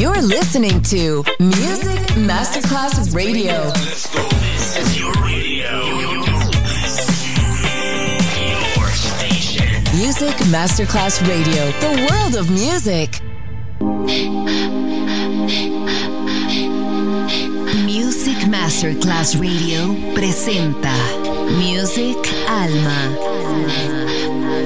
You're listening to Music Masterclass Radio. Let's go. This is your radio. Music Masterclass Radio, the world of music. Music Masterclass Radio presenta Music Alma.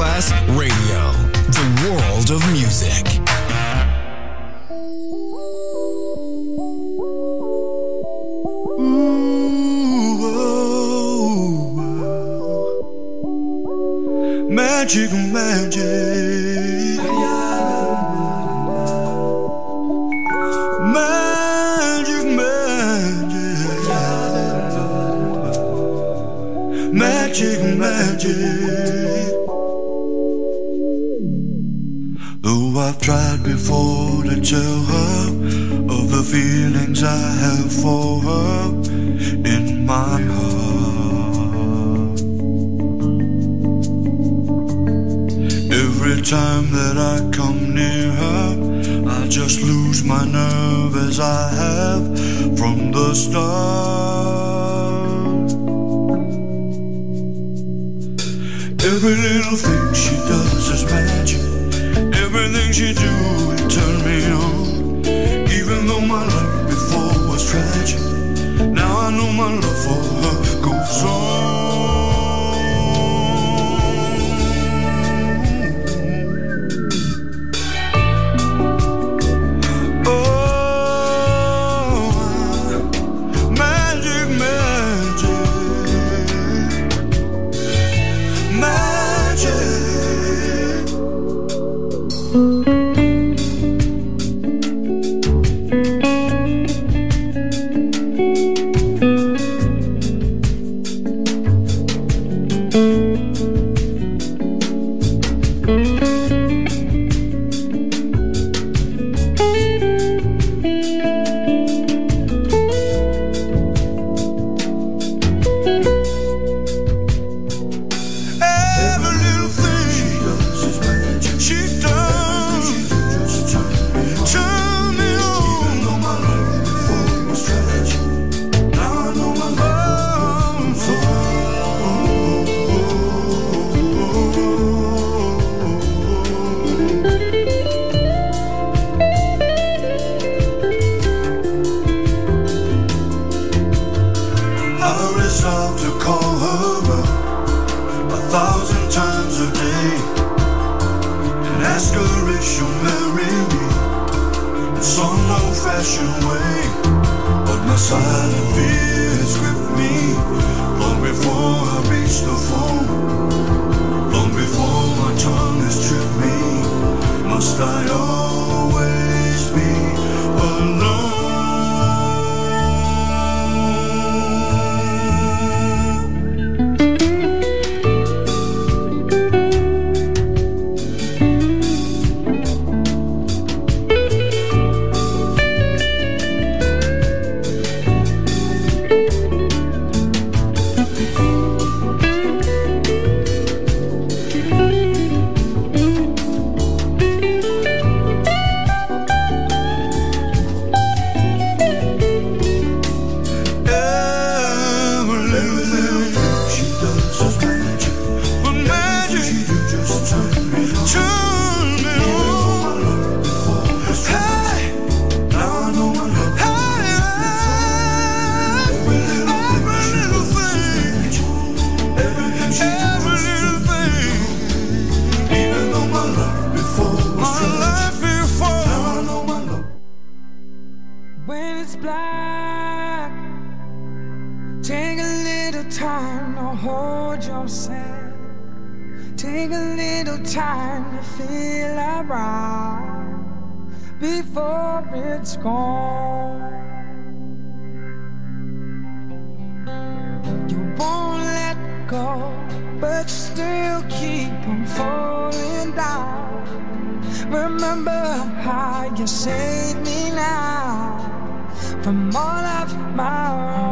Class Radio. Every time that I come near her, I just lose my nerve as I have from the start. Every little thing she does is magic. Everything she do starting to feel alright before it's gone. You won't let go, but still keep on falling down. Remember how you saved me now from all of my wrongs.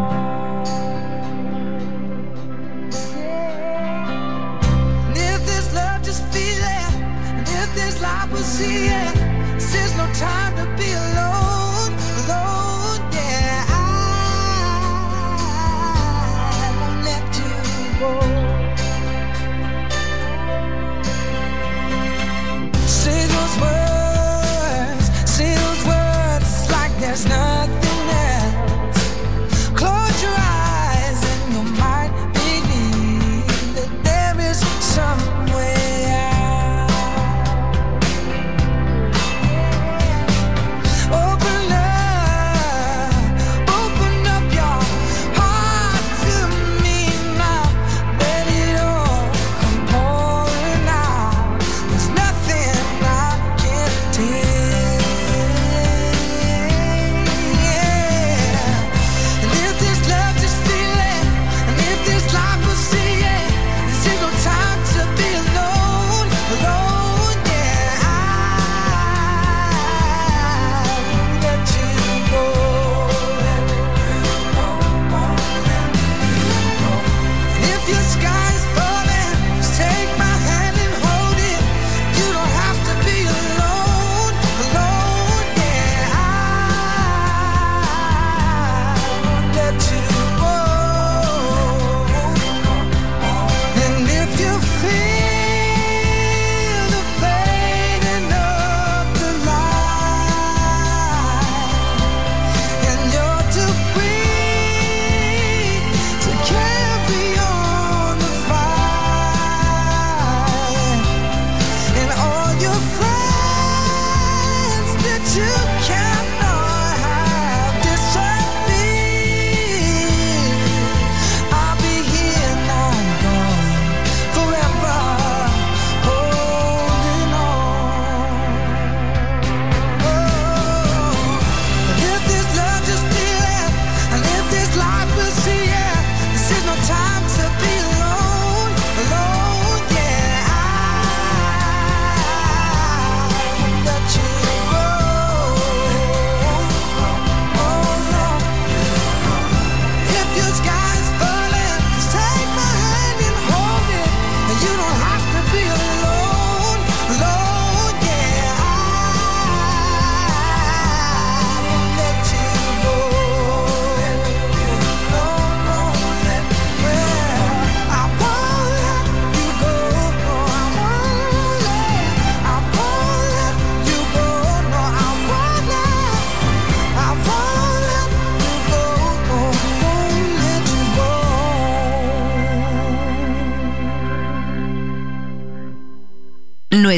gonna be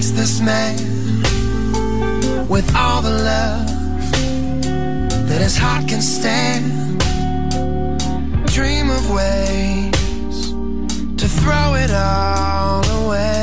makes this man with all the love that his heart can stand. Dream of ways to throw it all away.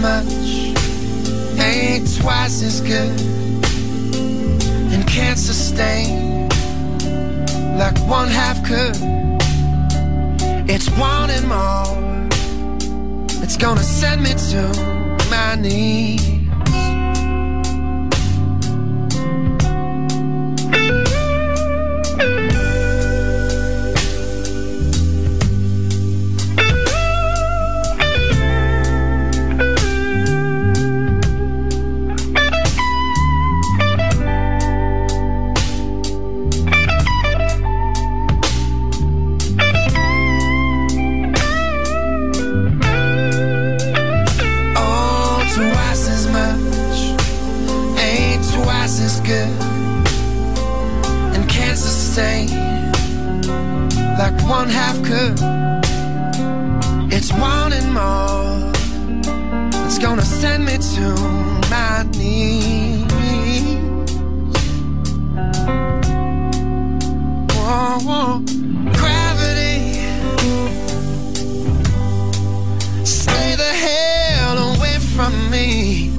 much ain't twice as good and can't sustain like one half could. It's wanting more, it's gonna send me to my knees. from me.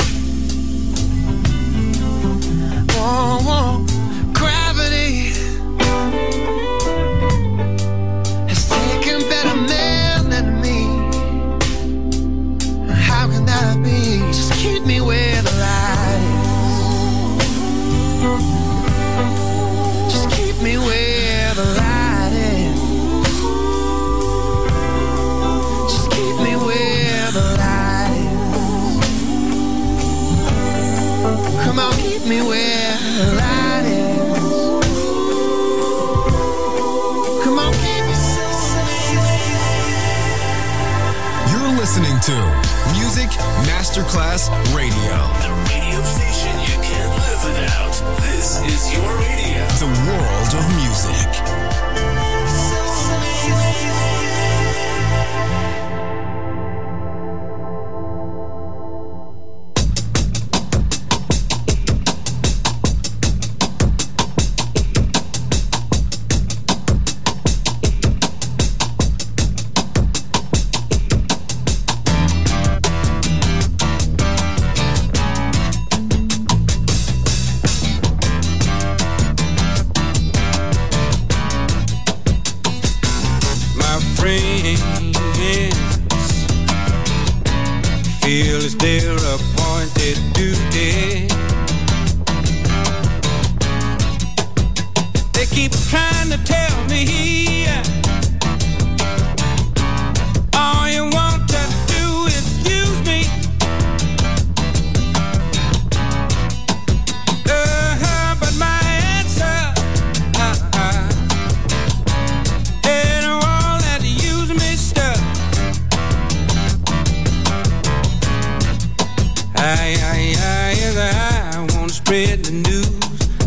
I, I, I, I, I wanna spread the news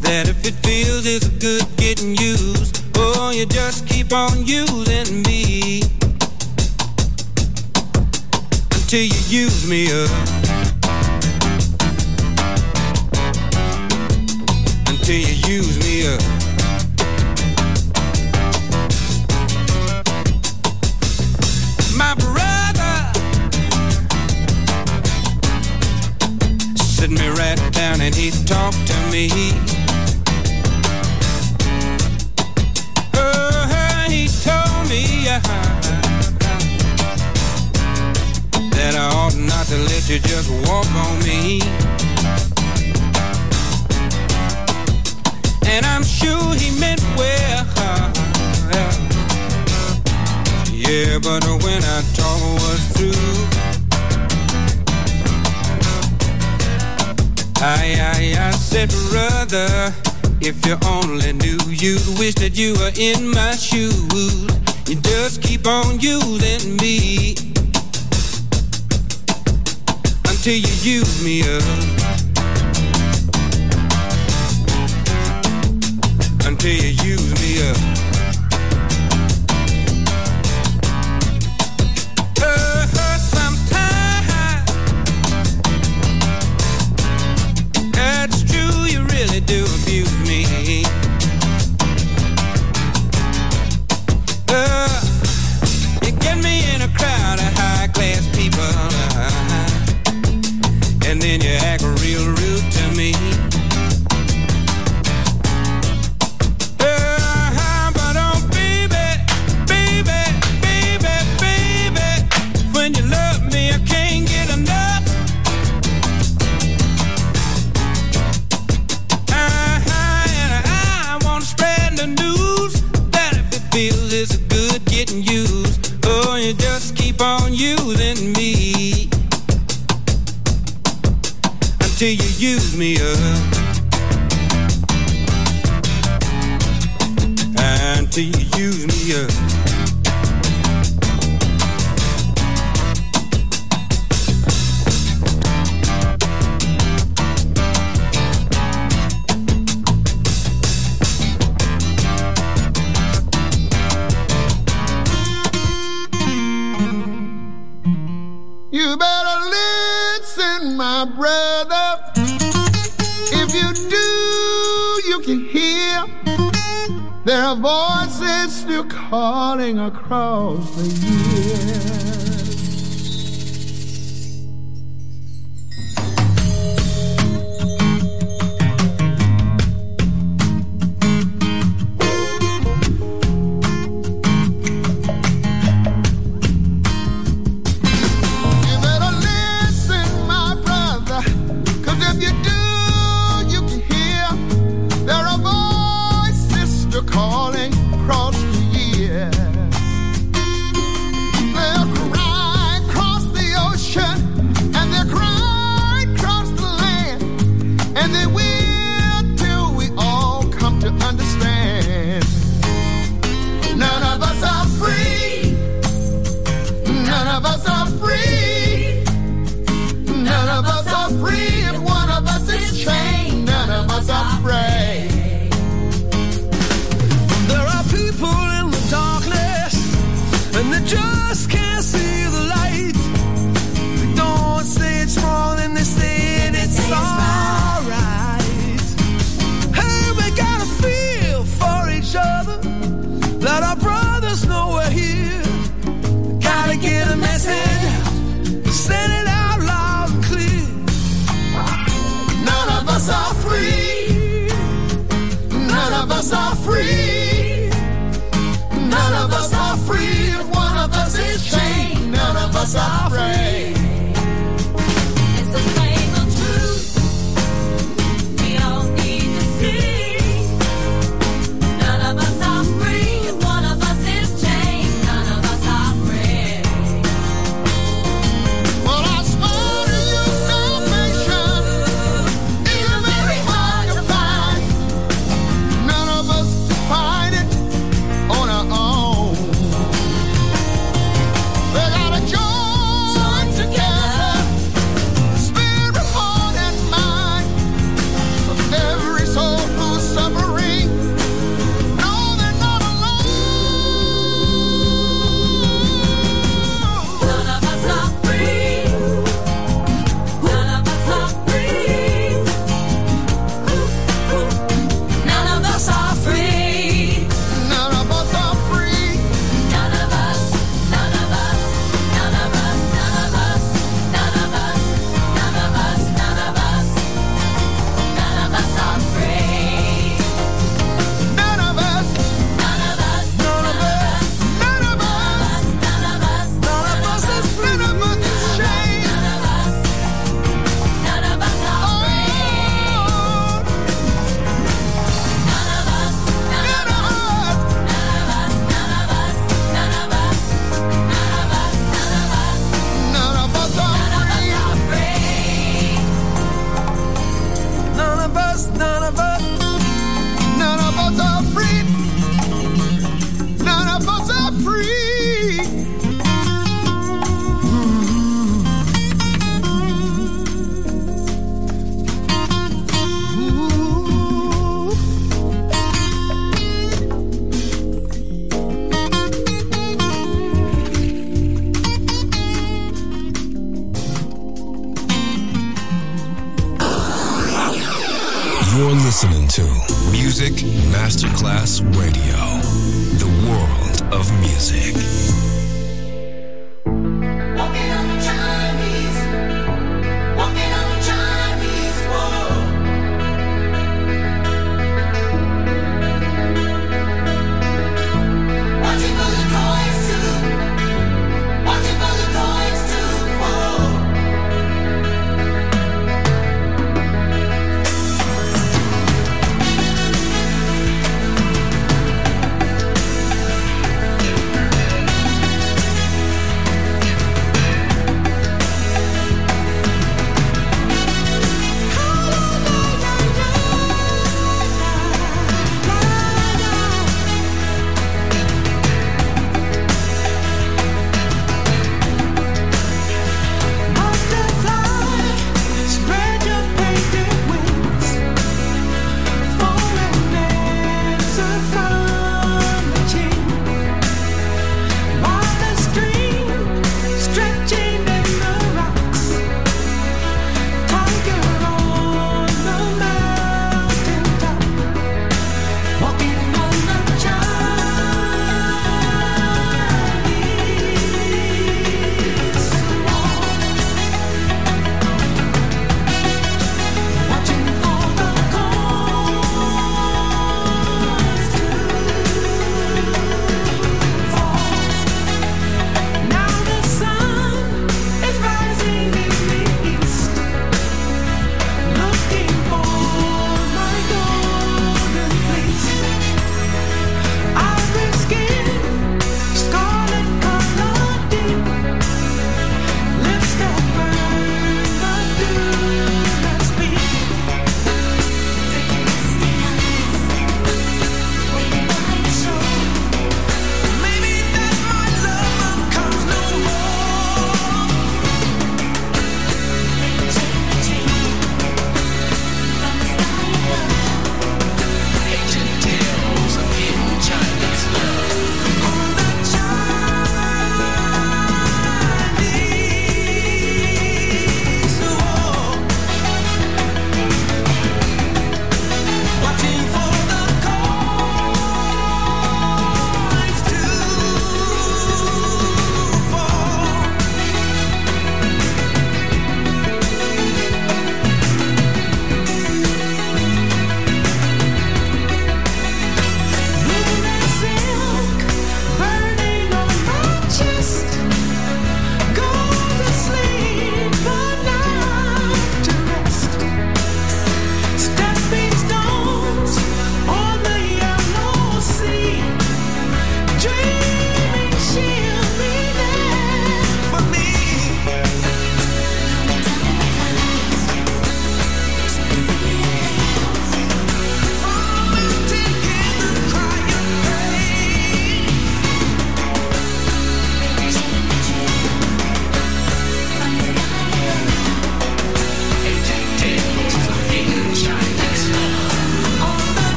that if it feels it's good getting used, oh, you just keep on using me until you use me up. Until you use me up. I, I, I said, brother, if you only knew, you'd wish that you were in my shoes. You just keep on using me until you use me up. Until you use me up. Until you use me up. Calling across the years.